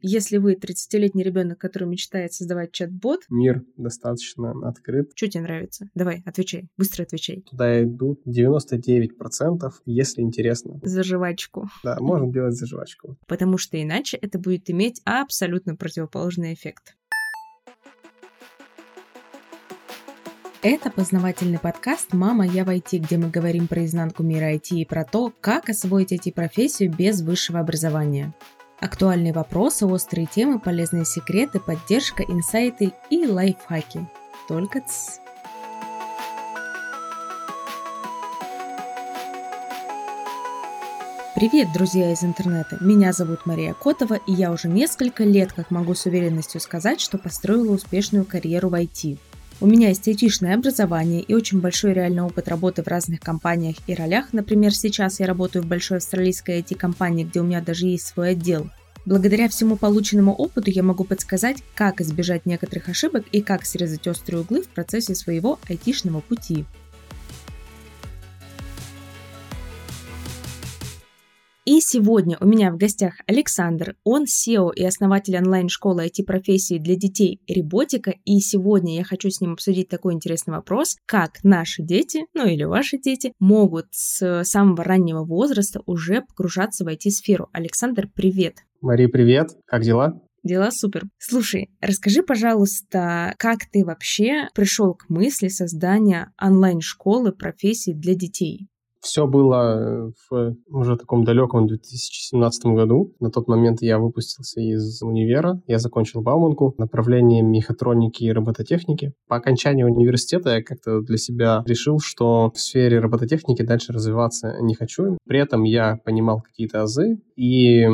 Если вы 30-летний ребенок, который мечтает создавать чат-бот, Мир достаточно открыт. что тебе нравится? Давай, отвечай, быстро отвечай. Туда идут 99%, если интересно. За жвачку. Да, можно делать за жвачку. Потому что иначе это будет иметь абсолютно противоположный эффект. Это познавательный подкаст «Мама, я в IT», где мы говорим про изнанку мира IT и про то, как освоить IT-профессию без высшего образования. Актуальные вопросы, острые темы, полезные секреты, поддержка, инсайты и лайфхаки. Только ц. Привет, друзья из интернета! Меня зовут Мария Котова, и я уже несколько лет как могу с уверенностью сказать, что построила успешную карьеру в IT. У меня есть айтишное образование и очень большой реальный опыт работы в разных компаниях и ролях. Например, сейчас я работаю в большой австралийской IT-компании, где у меня даже есть свой отдел. Благодаря всему полученному опыту я могу подсказать, как избежать некоторых ошибок и как срезать острые углы в процессе своего айтишного пути. И сегодня у меня в гостях Александр, он SEO и основатель онлайн-школы IT-профессии для детей Реботика, и сегодня я хочу с ним обсудить такой интересный вопрос, как наши дети, ну или ваши дети, могут с самого раннего возраста уже погружаться в IT-сферу. Александр, привет! Мария, привет. Как дела? Дела супер. Слушай, расскажи, пожалуйста, как ты вообще пришел к мысли создания онлайн-школы профессий для детей? Все было в уже таком далеком 2017 году. На тот момент я выпустился из универа. Я закончил Бауманку, направление мехатроники и робототехники. По окончании университета я как-то для себя решил, что в сфере робототехники дальше развиваться не хочу. При этом я понимал какие-то азы и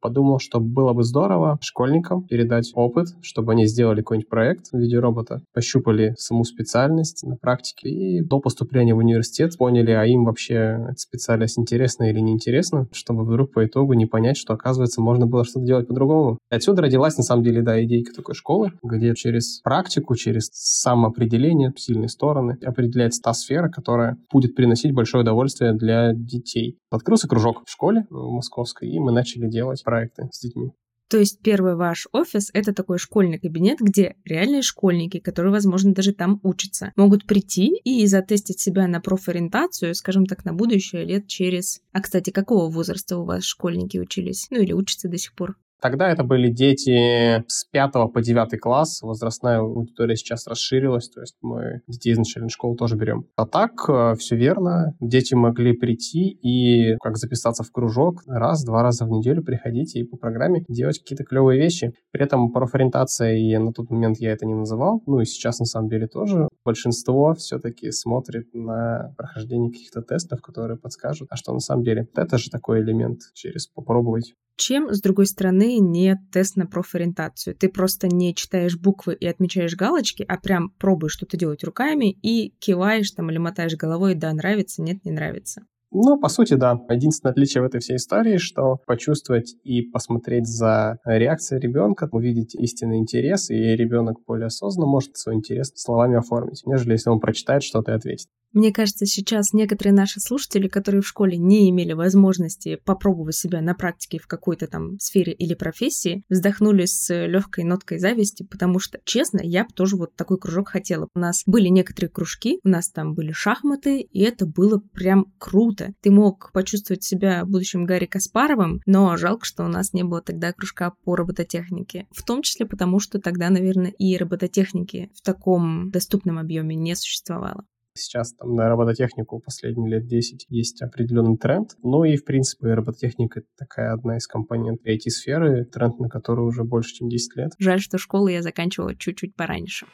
подумал, что было бы здорово школьникам передать опыт, чтобы они сделали какой-нибудь проект в виде робота, пощупали саму специальность на практике и до поступления в университет поняли, а им вообще эта специальность интересна или неинтересна, чтобы вдруг по итогу не понять, что, оказывается, можно было что-то делать по-другому. Отсюда родилась, на самом деле, да, идейка такой школы, где через практику, через самоопределение, сильные стороны определяется та сфера, которая будет приносить большое удовольствие для детей. Открылся кружок в школе в московской, и мы начали делать проекты с детьми. То есть первый ваш офис — это такой школьный кабинет, где реальные школьники, которые, возможно, даже там учатся, могут прийти и затестить себя на профориентацию, скажем так, на будущее лет через... А, кстати, какого возраста у вас школьники учились? Ну или учатся до сих пор? Тогда это были дети с 5 по 9 класс. Возрастная аудитория сейчас расширилась, то есть мы детей из начальной школы тоже берем. А так, э, все верно. Дети могли прийти и как записаться в кружок раз-два раза в неделю приходить и по программе делать какие-то клевые вещи. При этом профориентацией на тот момент я это не называл. Ну и сейчас на самом деле тоже. Большинство все-таки смотрит на прохождение каких-то тестов, которые подскажут, а что на самом деле. Это же такой элемент через попробовать. Чем, с другой стороны, не тест на профориентацию? Ты просто не читаешь буквы и отмечаешь галочки, а прям пробуешь что-то делать руками и киваешь там или мотаешь головой, да, нравится, нет, не нравится. Ну, по сути, да. Единственное отличие в этой всей истории, что почувствовать и посмотреть за реакцией ребенка, увидеть истинный интерес, и ребенок более осознанно может свой интерес словами оформить, нежели если он прочитает что-то и ответит. Мне кажется, сейчас некоторые наши слушатели, которые в школе не имели возможности попробовать себя на практике в какой-то там сфере или профессии, вздохнули с легкой ноткой зависти, потому что, честно, я бы тоже вот такой кружок хотела. У нас были некоторые кружки, у нас там были шахматы, и это было прям круто. Ты мог почувствовать себя будущим Гарри Каспаровым, но жалко, что у нас не было тогда кружка по робототехнике. В том числе потому, что тогда, наверное, и робототехники в таком доступном объеме не существовало. Сейчас там на робототехнику последние лет 10 есть определенный тренд. Ну и, в принципе, робототехника — такая одна из компонент IT-сферы, тренд на который уже больше, чем 10 лет. Жаль, что школу я заканчивала чуть-чуть пораньше.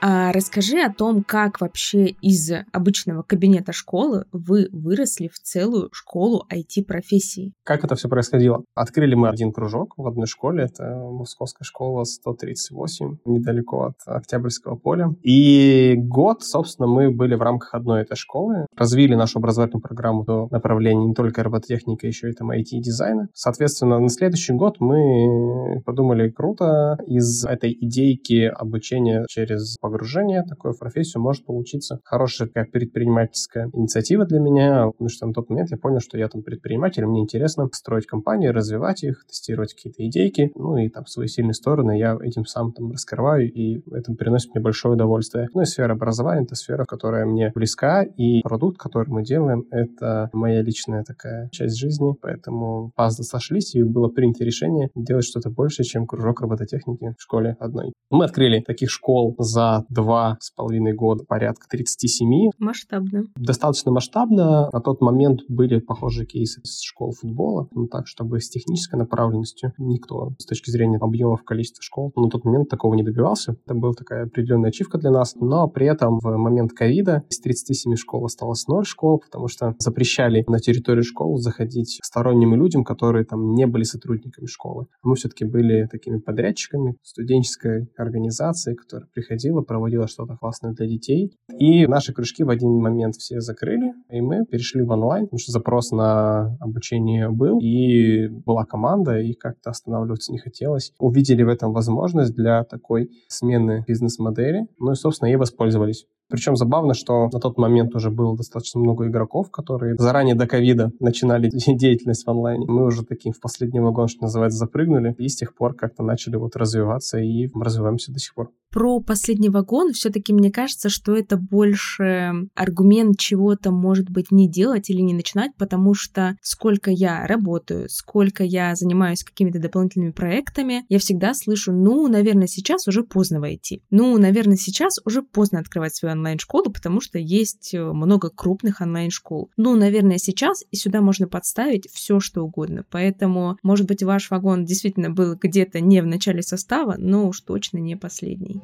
А расскажи о том, как вообще из обычного кабинета школы вы выросли в целую школу IT-профессий. Как это все происходило? Открыли мы один кружок в одной школе, это Московская школа 138, недалеко от Октябрьского поля. И год, собственно, мы были в рамках одной этой школы, развили нашу образовательную программу до направления не только робототехника, еще и там IT-дизайна. Соответственно, на следующий год мы подумали, круто, из этой идейки обучения через погружения, такое профессию может получиться хорошая такая предпринимательская инициатива для меня, потому что на тот момент я понял, что я там предприниматель, мне интересно строить компании, развивать их, тестировать какие-то идейки, ну и там свои сильные стороны я этим сам там раскрываю, и это приносит мне большое удовольствие. Ну и сфера образования — это сфера, которая мне близка, и продукт, который мы делаем, это моя личная такая часть жизни, поэтому пазлы сошлись, и было принято решение делать что-то больше, чем кружок робототехники в школе одной. Мы открыли таких школ за два с половиной года порядка 37. Масштабно. Достаточно масштабно. На тот момент были похожие кейсы с школ футбола, но так, чтобы с технической направленностью никто с точки зрения объемов количества школ на тот момент такого не добивался. Это была такая определенная ачивка для нас, но при этом в момент ковида из 37 школ осталось 0 школ, потому что запрещали на территорию школ заходить сторонним людям, которые там не были сотрудниками школы. Мы все-таки были такими подрядчиками студенческой организации, которая приходила, проводила что-то классное для детей. И наши кружки в один момент все закрыли, и мы перешли в онлайн, потому что запрос на обучение был, и была команда, и как-то останавливаться не хотелось. Увидели в этом возможность для такой смены бизнес-модели, ну и, собственно, ей воспользовались. Причем забавно, что на тот момент уже было достаточно много игроков, которые заранее до ковида начинали деятельность в онлайне. Мы уже таким в последний вагон, что называется, запрыгнули, и с тех пор как-то начали вот развиваться и развиваемся до сих пор. Про последний вагон все-таки мне кажется, что это больше аргумент чего-то, может быть, не делать или не начинать, потому что сколько я работаю, сколько я занимаюсь какими-то дополнительными проектами, я всегда слышу, ну, наверное, сейчас уже поздно войти. Ну, наверное, сейчас уже поздно открывать свою онлайн-школу, потому что есть э, много крупных онлайн-школ. Ну, наверное, сейчас и сюда можно подставить все, что угодно. Поэтому, может быть, ваш вагон действительно был где-то не в начале состава, но уж точно не последний.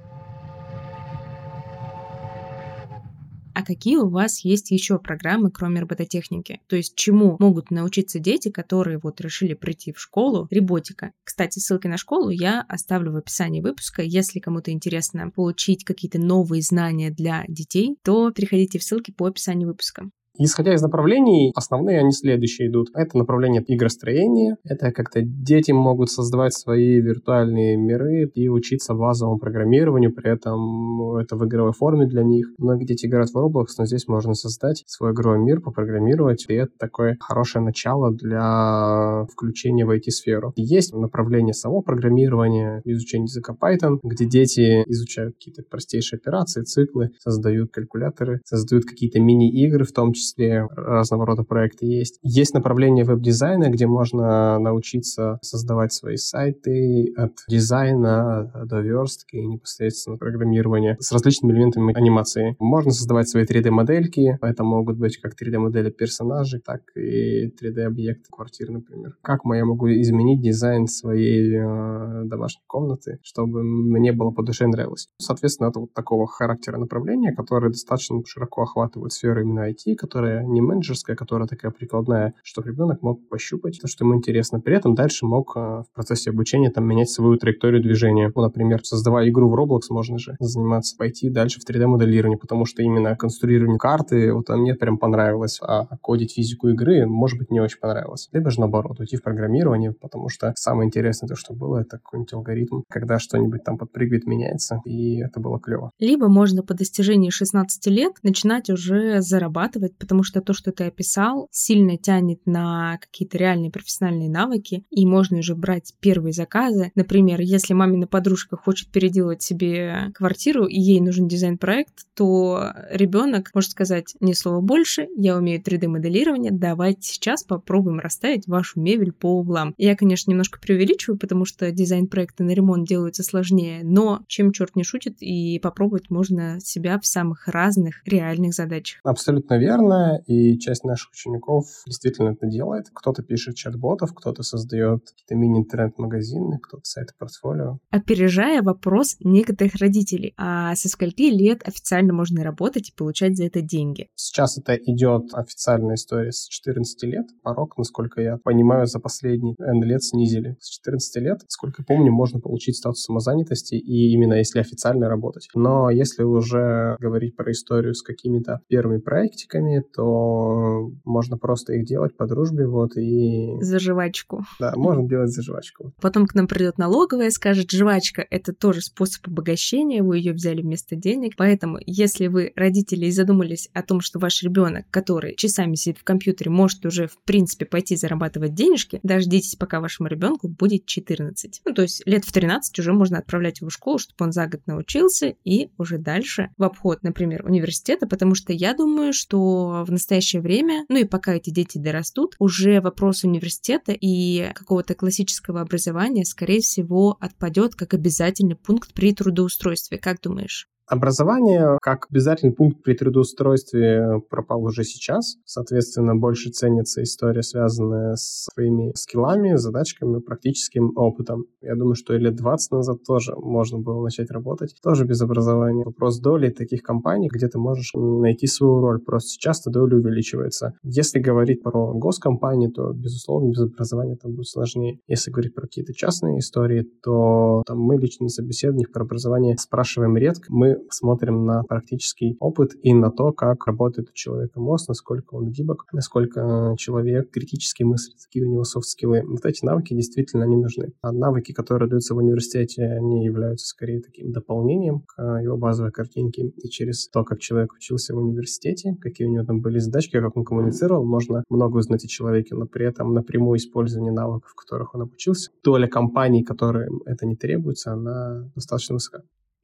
А какие у вас есть еще программы, кроме робототехники? То есть чему могут научиться дети, которые вот решили прийти в школу роботика? Кстати, ссылки на школу я оставлю в описании выпуска. Если кому-то интересно получить какие-то новые знания для детей, то переходите в ссылки по описанию выпуска. Исходя из направлений, основные они следующие идут. Это направление игростроения. Это как-то дети могут создавать свои виртуальные миры и учиться базовому программированию, при этом это в игровой форме для них. Многие дети играют в Roblox, но здесь можно создать свой игровой мир, попрограммировать, и это такое хорошее начало для включения в IT-сферу. Есть направление само программирования, изучение языка Python, где дети изучают какие-то простейшие операции, циклы, создают калькуляторы, создают какие-то мини-игры в том числе, числе разного рода проекты есть. Есть направление веб-дизайна, где можно научиться создавать свои сайты от дизайна до верстки и непосредственно программирования с различными элементами анимации. Можно создавать свои 3D-модельки. Это могут быть как 3D-модели персонажей, так и 3D-объекты квартир, например. Как я могу изменить дизайн своей э, домашней комнаты, чтобы мне было по душе нравилось. Соответственно, это вот такого характера направления, которые достаточно широко охватывают сферу именно IT, которая не менеджерская, которая такая прикладная, чтобы ребенок мог пощупать то, что ему интересно. При этом дальше мог а, в процессе обучения там менять свою траекторию движения. Ну, например, создавая игру в Roblox, можно же заниматься, пойти дальше в 3D-моделировании, потому что именно конструирование карты, вот мне прям понравилось, а кодить физику игры, может быть, не очень понравилось. Либо же наоборот, уйти в программирование, потому что самое интересное то, что было, это какой-нибудь алгоритм, когда что-нибудь там подпрыгивает, меняется, и это было клево. Либо можно по достижении 16 лет начинать уже зарабатывать потому что то, что ты описал, сильно тянет на какие-то реальные профессиональные навыки, и можно уже брать первые заказы. Например, если мамина подружка хочет переделать себе квартиру, и ей нужен дизайн-проект, то ребенок может сказать ни слова больше, я умею 3D-моделирование, давайте сейчас попробуем расставить вашу мебель по углам. Я, конечно, немножко преувеличиваю, потому что дизайн-проекты на ремонт делаются сложнее, но чем черт не шутит, и попробовать можно себя в самых разных реальных задачах. Абсолютно верно популярная, и часть наших учеников действительно это делает. Кто-то пишет чат-ботов, кто-то создает какие-то мини-интернет-магазины, кто-то сайты портфолио. Опережая вопрос некоторых родителей, а со скольки лет официально можно работать и получать за это деньги? Сейчас это идет официальная история с 14 лет. Порог, насколько я понимаю, за последние N лет снизили. С 14 лет, сколько помню, можно получить статус самозанятости, и именно если официально работать. Но если уже говорить про историю с какими-то первыми проектиками, то можно просто их делать по дружбе, вот, и... За жвачку. Да, можно делать за жвачку. Потом к нам придет налоговая и скажет, жвачка — это тоже способ обогащения, вы ее взяли вместо денег. Поэтому, если вы родители и задумались о том, что ваш ребенок, который часами сидит в компьютере, может уже, в принципе, пойти зарабатывать денежки, дождитесь, пока вашему ребенку будет 14. Ну, то есть лет в 13 уже можно отправлять его в школу, чтобы он за год научился и уже дальше в обход, например, университета, потому что я думаю, что в настоящее время, ну и пока эти дети дорастут, уже вопрос университета и какого-то классического образования, скорее всего, отпадет как обязательный пункт при трудоустройстве. Как думаешь? Образование как обязательный пункт при трудоустройстве пропал уже сейчас. Соответственно, больше ценится история, связанная с своими скиллами, задачками, практическим опытом. Я думаю, что лет 20 назад тоже можно было начать работать, тоже без образования. Вопрос доли таких компаний, где ты можешь найти свою роль. Просто сейчас эта доля увеличивается. Если говорить про госкомпании, то, безусловно, без образования там будет сложнее. Если говорить про какие-то частные истории, то там мы лично на собеседованиях про образование спрашиваем редко. Мы смотрим на практический опыт и на то, как работает у человека мозг, насколько он гибок, насколько человек критически мыслит, какие у него софт-скиллы. Вот эти навыки действительно они нужны. А навыки, которые даются в университете, они являются скорее таким дополнением к его базовой картинке. И через то, как человек учился в университете, какие у него там были задачки, как он коммуницировал, можно много узнать о человеке, но при этом напрямую использование навыков, в которых он обучился, доля компаний, которым это не требуется, она достаточно высока.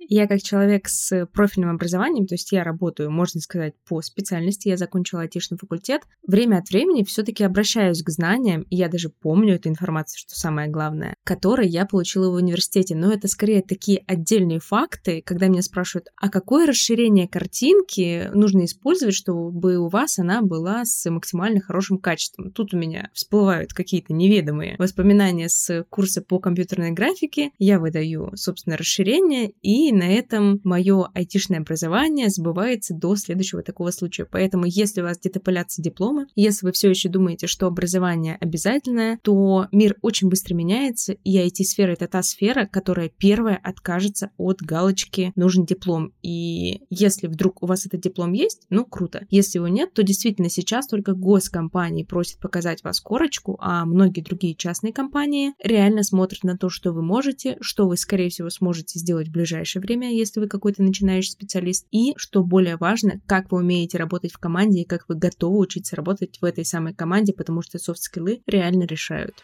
Я как человек с профильным образованием, то есть я работаю, можно сказать, по специальности, я закончила айтишный факультет, время от времени все-таки обращаюсь к знаниям, и я даже помню эту информацию, что самое главное, которые я получила в университете. Но это скорее такие отдельные факты, когда меня спрашивают, а какое расширение картинки нужно использовать, чтобы у вас она была с максимально хорошим качеством. Тут у меня всплывают какие-то неведомые воспоминания с курса по компьютерной графике. Я выдаю, собственно, расширение, и на этом мое айтишное образование сбывается до следующего такого случая. Поэтому, если у вас где-то пылятся дипломы, если вы все еще думаете, что образование обязательное, то мир очень быстро меняется, и IT-сфера — это та сфера, которая первая откажется от галочки «нужен диплом». И если вдруг у вас этот диплом есть, ну, круто. Если его нет, то действительно сейчас только госкомпании просят показать вас корочку, а многие другие частные компании реально смотрят на то, что вы можете, что вы, скорее всего, сможете сделать в ближайшее время, если вы какой-то начинающий специалист, и, что более важно, как вы умеете работать в команде и как вы готовы учиться работать в этой самой команде, потому что софт-скиллы реально решают.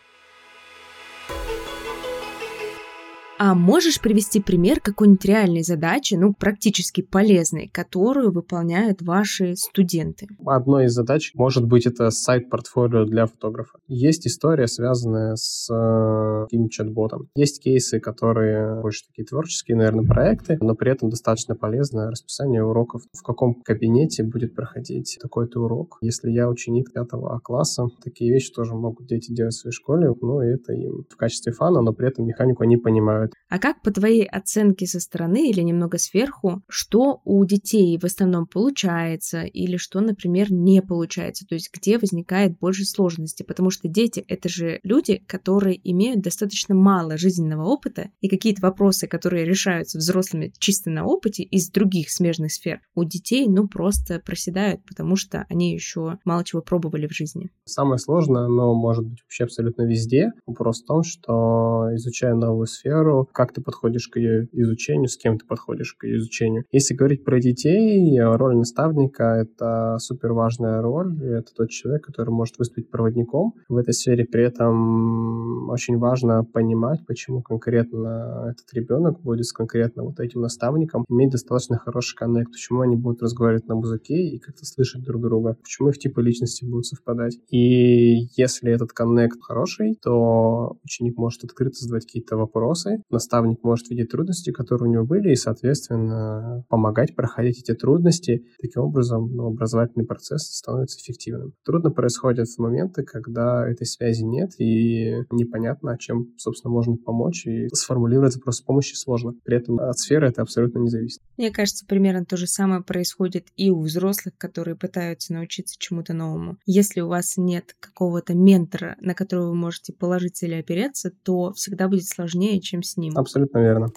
А можешь привести пример какой-нибудь реальной задачи, ну, практически полезной, которую выполняют ваши студенты? Одной из задач может быть это сайт-портфолио для фотографа. Есть история, связанная с э, каким чат-ботом. Есть кейсы, которые больше такие творческие, наверное, проекты, но при этом достаточно полезное расписание уроков. В каком кабинете будет проходить такой-то урок. Если я ученик пятого класса, такие вещи тоже могут дети делать в своей школе, ну, это им в качестве фана, но при этом механику они понимают бывает. А как по твоей оценке со стороны или немного сверху, что у детей в основном получается или что, например, не получается? То есть где возникает больше сложности? Потому что дети — это же люди, которые имеют достаточно мало жизненного опыта, и какие-то вопросы, которые решаются взрослыми чисто на опыте из других смежных сфер, у детей, ну, просто проседают, потому что они еще мало чего пробовали в жизни. Самое сложное, но может быть вообще абсолютно везде. Вопрос в том, что изучая новую сферу, как ты подходишь к ее изучению, с кем ты подходишь к ее изучению. Если говорить про детей, роль наставника — это супер важная роль. Это тот человек, который может выступить проводником в этой сфере. При этом очень важно понимать, почему конкретно этот ребенок будет с конкретно вот этим наставником иметь достаточно хороший коннект, почему они будут разговаривать на музыке и как-то слышать друг друга, почему их типы личности будут совпадать. И если этот коннект хороший, то ученик может открыто задавать какие-то вопросы, наставник может видеть трудности, которые у него были, и, соответственно, помогать проходить эти трудности. Таким образом, ну, образовательный процесс становится эффективным. Трудно происходят моменты, когда этой связи нет, и непонятно, чем, собственно, можно помочь, и сформулировать запрос помощи сложно. При этом от сферы это абсолютно не зависит. Мне кажется, примерно то же самое происходит и у взрослых, которые пытаются научиться чему-то новому. Если у вас нет какого-то ментора, на которого вы можете положиться или опереться, то всегда будет сложнее, чем с ним. Абсолютно верно.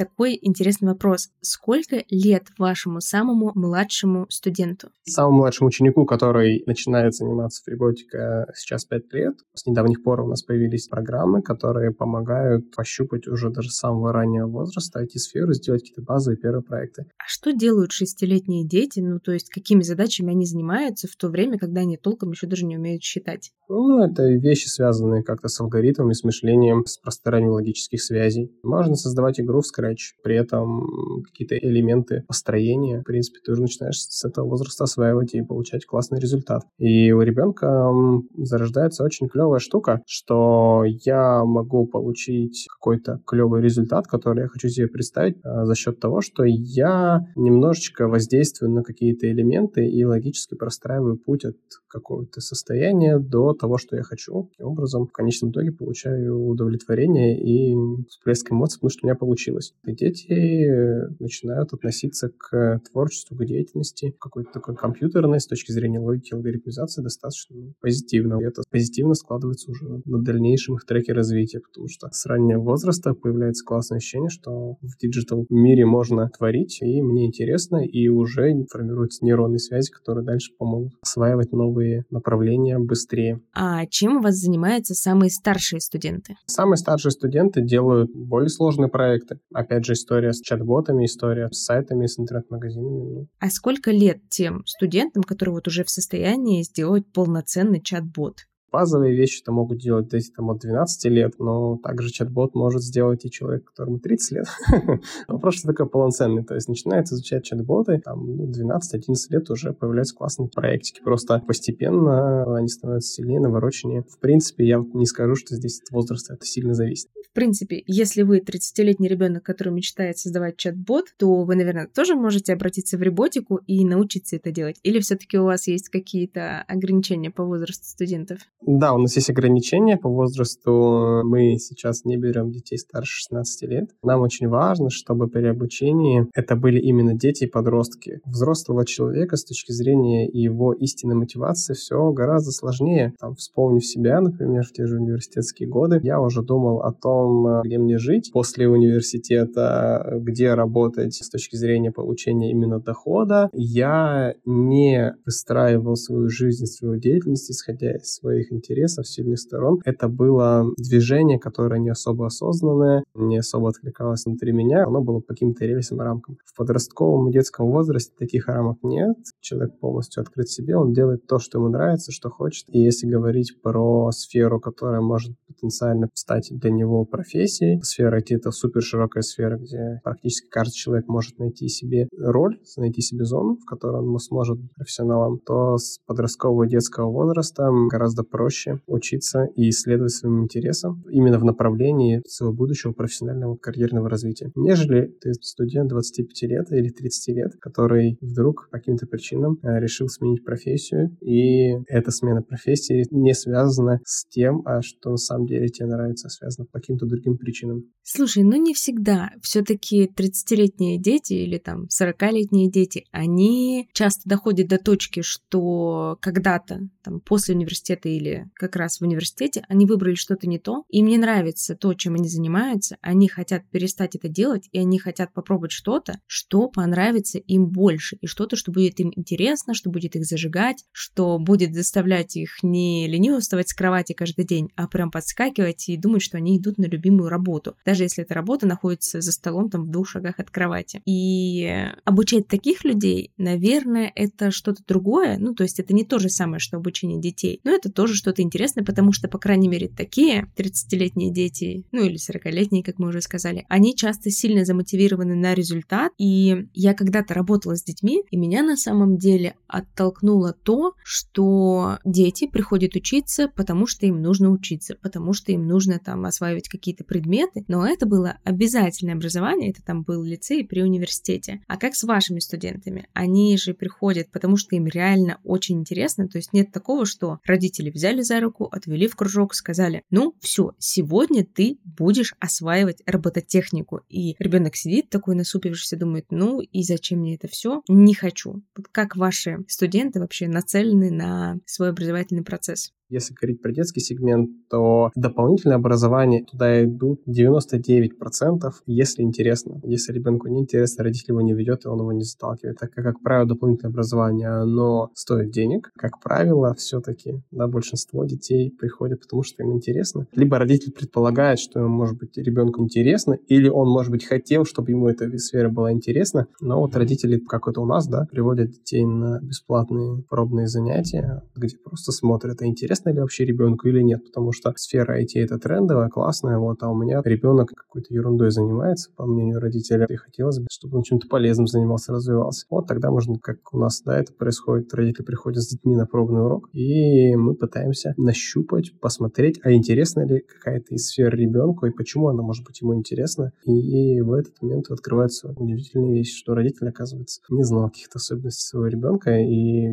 Такой интересный вопрос. Сколько лет вашему самому младшему студенту? Самому младшему ученику, который начинает заниматься фриготика сейчас 5 лет, с недавних пор у нас появились программы, которые помогают пощупать уже даже с самого раннего возраста IT-сферу, сделать какие-то базовые первые проекты. А что делают шестилетние дети? Ну, то есть какими задачами они занимаются в то время, когда они толком еще даже не умеют считать? Ну, это вещи, связанные как-то с алгоритмами, с мышлением, с пространием логических связей. Можно создавать игру в Scratch, при этом какие-то элементы построения, в принципе, ты уже начинаешь с этого возраста осваивать и получать классный результат. И у ребенка зарождается очень клевая штука, что я могу получить какой-то клевый результат, который я хочу себе представить а, за счет того, что я немножечко воздействую на какие-то элементы и логически простраиваю путь от какого-то состояния до того, что я хочу. Таким образом, в конечном итоге получаю удовлетворение и всплеск эмоций, потому что у меня получилось. И дети начинают относиться к творчеству, к деятельности, какой-то такой компьютерной с точки зрения логики алгоритмизации достаточно позитивно. И это позитивно складывается уже на дальнейшем их треке развития, потому что с раннего возраста появляется классное ощущение, что в digital мире можно творить, и мне интересно, и уже формируются нейронные связи, которые дальше помогут осваивать новые направления быстрее. А чем у вас занимаются самые старшие студенты? Самые старшие студенты делают более сложные проекты. Опять же, история с чат-ботами, история с сайтами, с интернет-магазинами. Ну. А сколько лет тем студентам, которые вот уже в состоянии сделать полноценный чат-бот? Базовые вещи это могут делать дети там, от 12 лет, но также чат-бот может сделать и человек, которому 30 лет. Вопрос, что такое полноценный. То есть начинается изучать чат-боты, там ну, 12-11 лет уже появляются классные проектики. Просто постепенно они становятся сильнее, навороченнее. В принципе, я не скажу, что здесь от возраста это сильно зависит. В принципе, если вы 30-летний ребенок, который мечтает создавать чат-бот, то вы, наверное, тоже можете обратиться в роботику и научиться это делать. Или все-таки у вас есть какие-то ограничения по возрасту студентов? Да, у нас есть ограничения по возрасту. Мы сейчас не берем детей старше 16 лет. Нам очень важно, чтобы при обучении это были именно дети и подростки. Взрослого человека с точки зрения его истинной мотивации все гораздо сложнее. Там, вспомнив себя, например, в те же университетские годы, я уже думал о том, где мне жить после университета, где работать с точки зрения получения именно дохода. Я не выстраивал свою жизнь, свою деятельность, исходя из своих интересов, сильных сторон. Это было движение, которое не особо осознанное, не особо откликалось внутри меня, оно было по каким-то рельсам и рамкам. В подростковом и детском возрасте таких рамок нет. Человек полностью открыт себе, он делает то, что ему нравится, что хочет. И если говорить про сферу, которая может потенциально стать для него профессией, сфера IT — это супер широкая сфера, где практически каждый человек может найти себе роль, найти себе зону, в которой он сможет быть профессионалом, то с подросткового и детского возраста гораздо проще проще учиться и исследовать своим интересам именно в направлении своего будущего профессионального карьерного развития, нежели ты студент 25 лет или 30 лет, который вдруг по каким-то причинам э, решил сменить профессию, и эта смена профессии не связана с тем, а что на самом деле тебе нравится, а связана по каким-то другим причинам. Слушай, ну не всегда. Все-таки 30-летние дети или там 40-летние дети, они часто доходят до точки, что когда-то, там, после университета или или как раз в университете, они выбрали что-то не то, им не нравится то, чем они занимаются, они хотят перестать это делать, и они хотят попробовать что-то, что понравится им больше, и что-то, что будет им интересно, что будет их зажигать, что будет заставлять их не лениво вставать с кровати каждый день, а прям подскакивать и думать, что они идут на любимую работу, даже если эта работа находится за столом там в двух шагах от кровати. И обучать таких людей, наверное, это что-то другое, ну, то есть это не то же самое, что обучение детей, но это тоже что-то интересное, потому что, по крайней мере, такие 30-летние дети, ну или 40-летние, как мы уже сказали, они часто сильно замотивированы на результат. И я когда-то работала с детьми, и меня на самом деле оттолкнуло то, что дети приходят учиться, потому что им нужно учиться, потому что им нужно там осваивать какие-то предметы, но это было обязательное образование, это там был лицей при университете. А как с вашими студентами? Они же приходят, потому что им реально очень интересно, то есть нет такого, что родители взяли взяли за руку, отвели в кружок, сказали, ну все, сегодня ты будешь осваивать робототехнику. И ребенок сидит такой насупившийся, думает, ну и зачем мне это все? Не хочу. Как ваши студенты вообще нацелены на свой образовательный процесс? Если говорить про детский сегмент, то дополнительное образование туда идут 99%, если интересно. Если ребенку не интересно, родитель его не ведет, и он его не заталкивает. Так как, как правило, дополнительное образование, оно стоит денег. Как правило, все-таки да, большинство детей приходят, потому что им интересно. Либо родитель предполагает, что, может быть, ребенку интересно, или он, может быть, хотел, чтобы ему эта сфера была интересна. Но вот родители, как это у нас, да, приводят детей на бесплатные пробные занятия, где просто смотрят, а интересно ли вообще ребенку или нет, потому что сфера IT это трендовая, классная, вот, а у меня ребенок какой-то ерундой занимается, по мнению родителя, и хотелось бы, чтобы он чем-то полезным занимался, развивался. Вот тогда можно, как у нас, да, это происходит, родители приходят с детьми на пробный урок, и мы пытаемся нащупать, посмотреть, а интересна ли какая-то из сфер ребенку, и почему она может быть ему интересна. И в этот момент открывается удивительная вещь, что родитель, оказывается, не знал каких-то особенностей своего ребенка, и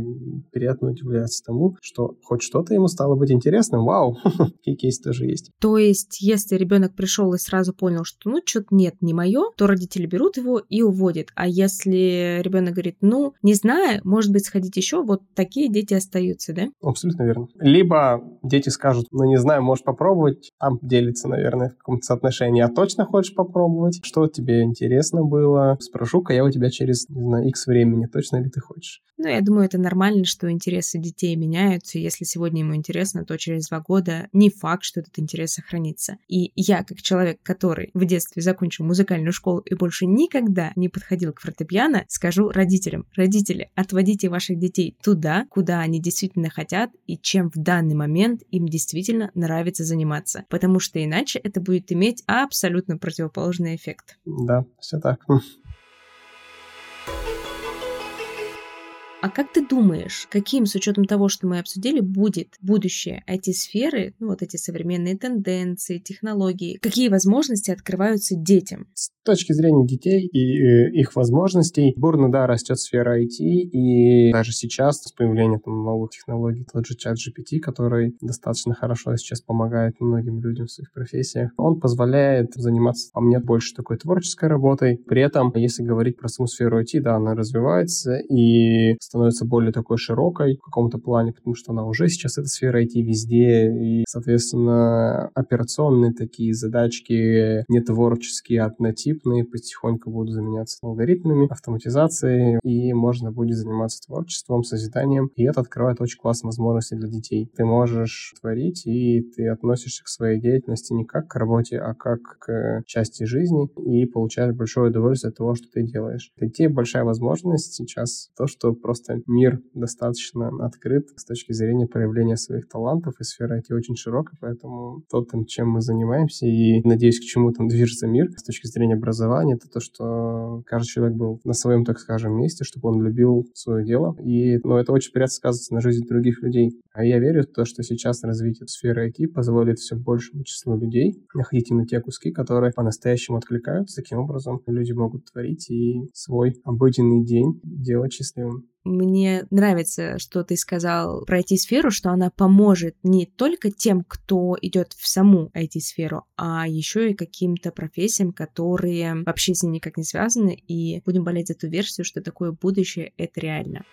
приятно удивляется тому, что хоть что-то ему стало быть интересным. Вау, такие кейсы тоже есть. То есть, если ребенок пришел и сразу понял, что ну что-то нет, не мое, то родители берут его и уводят. А если ребенок говорит, ну, не знаю, может быть, сходить еще, вот такие дети остаются, да? Абсолютно верно. Либо дети скажут, ну, не знаю, можешь попробовать, там делится, наверное, в каком-то соотношении, а точно хочешь попробовать, что тебе интересно было, спрошу-ка я у тебя через, не знаю, x времени, точно ли ты хочешь. Ну, я думаю, это нормально, что интересы детей меняются. Если сегодня ему интересно, то через два года не факт, что этот интерес сохранится. И я, как человек, который в детстве закончил музыкальную школу и больше никогда не подходил к фортепиано, скажу родителям, родители, отводите ваших детей туда, куда они действительно хотят и чем в данный момент им действительно нравится заниматься. Потому что иначе это будет иметь абсолютно противоположный эффект. Да, все так. А как ты думаешь, каким, с учетом того, что мы обсудили, будет будущее IT-сферы, ну, вот эти современные тенденции, технологии, какие возможности открываются детям? С точки зрения детей и э, их возможностей, бурно, да, растет сфера IT, и даже сейчас с появлением там, новых технологий, тот же чат GPT, который достаточно хорошо сейчас помогает многим людям в своих профессиях, он позволяет заниматься, по мне, больше такой творческой работой. При этом, если говорить про саму сферу IT, да, она развивается, и становится более такой широкой в каком-то плане, потому что она уже сейчас, эта сфера IT везде, и, соответственно, операционные такие задачки, не творческие, однотипные, потихоньку будут заменяться алгоритмами, автоматизацией, и можно будет заниматься творчеством, созиданием, и это открывает очень классные возможности для детей. Ты можешь творить, и ты относишься к своей деятельности не как к работе, а как к части жизни, и получаешь большое удовольствие от того, что ты делаешь. Для детей большая возможность сейчас то, что просто просто мир достаточно открыт с точки зрения проявления своих талантов, и сфера IT очень широкая, поэтому то, там, чем мы занимаемся, и, надеюсь, к чему там движется мир с точки зрения образования, это то, что каждый человек был на своем, так скажем, месте, чтобы он любил свое дело, и ну, это очень приятно сказывается на жизни других людей. А я верю в то, что сейчас развитие сферы IT позволит все большему числу людей находить именно те куски, которые по-настоящему откликаются. Таким образом, люди могут творить и свой обыденный день делать счастливым. Мне нравится, что ты сказал про IT-сферу, что она поможет не только тем, кто идет в саму IT-сферу, а еще и каким-то профессиям, которые вообще с ней никак не связаны, и будем болеть за ту версию, что такое будущее — это реально.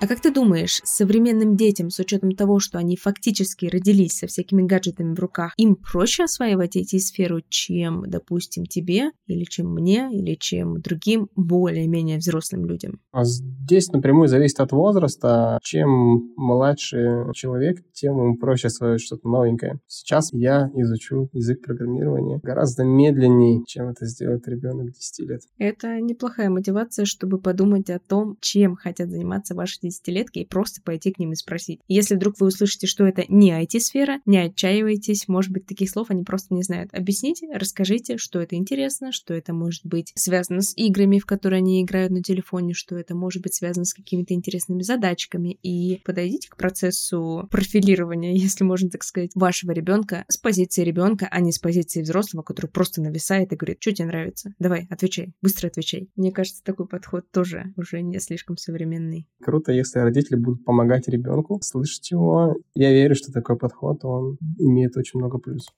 А как ты думаешь, современным детям, с учетом того, что они фактически родились со всякими гаджетами в руках, им проще осваивать IT-сферу, чем, допустим, тебе, или чем мне, или чем другим более-менее взрослым людям? А здесь напрямую зависит от возраста. Чем младше человек, тем ему проще осваивать что-то новенькое. Сейчас я изучу язык программирования гораздо медленнее, чем это сделает ребенок 10 лет. Это неплохая мотивация, чтобы подумать о том, чем хотят заниматься ваши десятилетки и просто пойти к ним и спросить. Если вдруг вы услышите, что это не IT-сфера, не отчаивайтесь, может быть, таких слов они просто не знают. Объясните, расскажите, что это интересно, что это может быть связано с играми, в которые они играют на телефоне, что это может быть связано с какими-то интересными задачками, и подойдите к процессу профилирования, если можно так сказать, вашего ребенка с позиции ребенка, а не с позиции взрослого, который просто нависает и говорит, что тебе нравится? Давай, отвечай, быстро отвечай. Мне кажется, такой подход тоже уже не слишком современный. Круто, если родители будут помогать ребенку, слышать его. Я верю, что такой подход, он имеет очень много плюсов.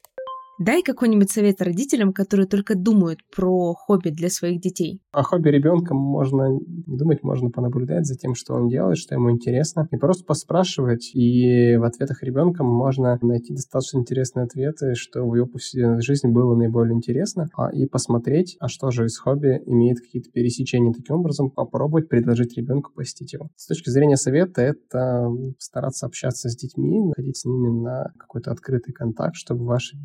Дай какой-нибудь совет родителям, которые только думают про хобби для своих детей. О хобби ребенка можно думать, можно понаблюдать за тем, что он делает, что ему интересно, и просто поспрашивать. И в ответах ребенка можно найти достаточно интересные ответы, что в его повседневной жизни было наиболее интересно, а, и посмотреть, а что же из хобби имеет какие-то пересечения. Таким образом, попробовать предложить ребенку посетить его. С точки зрения совета, это стараться общаться с детьми, находить с ними на какой-то открытый контакт, чтобы ваши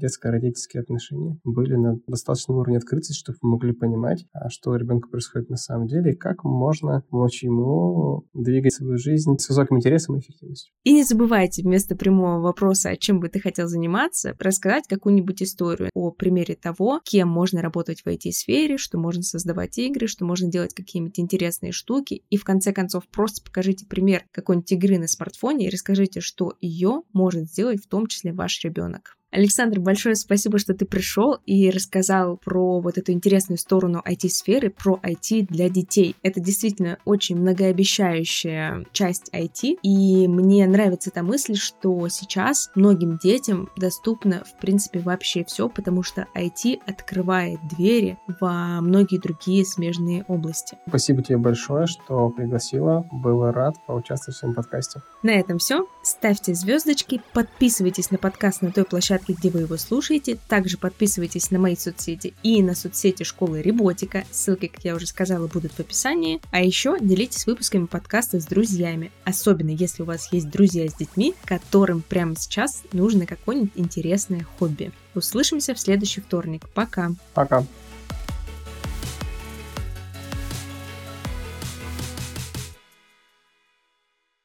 детско-родительские отношения были на достаточном уровне открытости, чтобы вы могли понимать, а что у ребенка происходит на самом деле, и как можно помочь ему двигать свою жизнь с высоким интересом и эффективностью. И не забывайте вместо прямого вопроса, а чем бы ты хотел заниматься, рассказать какую-нибудь историю о примере того, кем можно работать в IT-сфере, что можно создавать игры, что можно делать какие-нибудь интересные штуки, и в конце концов просто покажите пример какой-нибудь игры на смартфоне и расскажите, что ее может сделать в том числе ваш ребенок. Александр, большое спасибо, что ты пришел и рассказал про вот эту интересную сторону IT-сферы, про IT для детей. Это действительно очень многообещающая часть IT, и мне нравится эта мысль, что сейчас многим детям доступно, в принципе, вообще все, потому что IT открывает двери во многие другие смежные области. Спасибо тебе большое, что пригласила. Был рад поучаствовать в своем подкасте. На этом все. Ставьте звездочки, подписывайтесь на подкаст на той площадке, площадке, где вы его слушаете. Также подписывайтесь на мои соцсети и на соцсети школы Реботика. Ссылки, как я уже сказала, будут в описании. А еще делитесь выпусками подкаста с друзьями. Особенно, если у вас есть друзья с детьми, которым прямо сейчас нужно какое-нибудь интересное хобби. Услышимся в следующий вторник. Пока. Пока.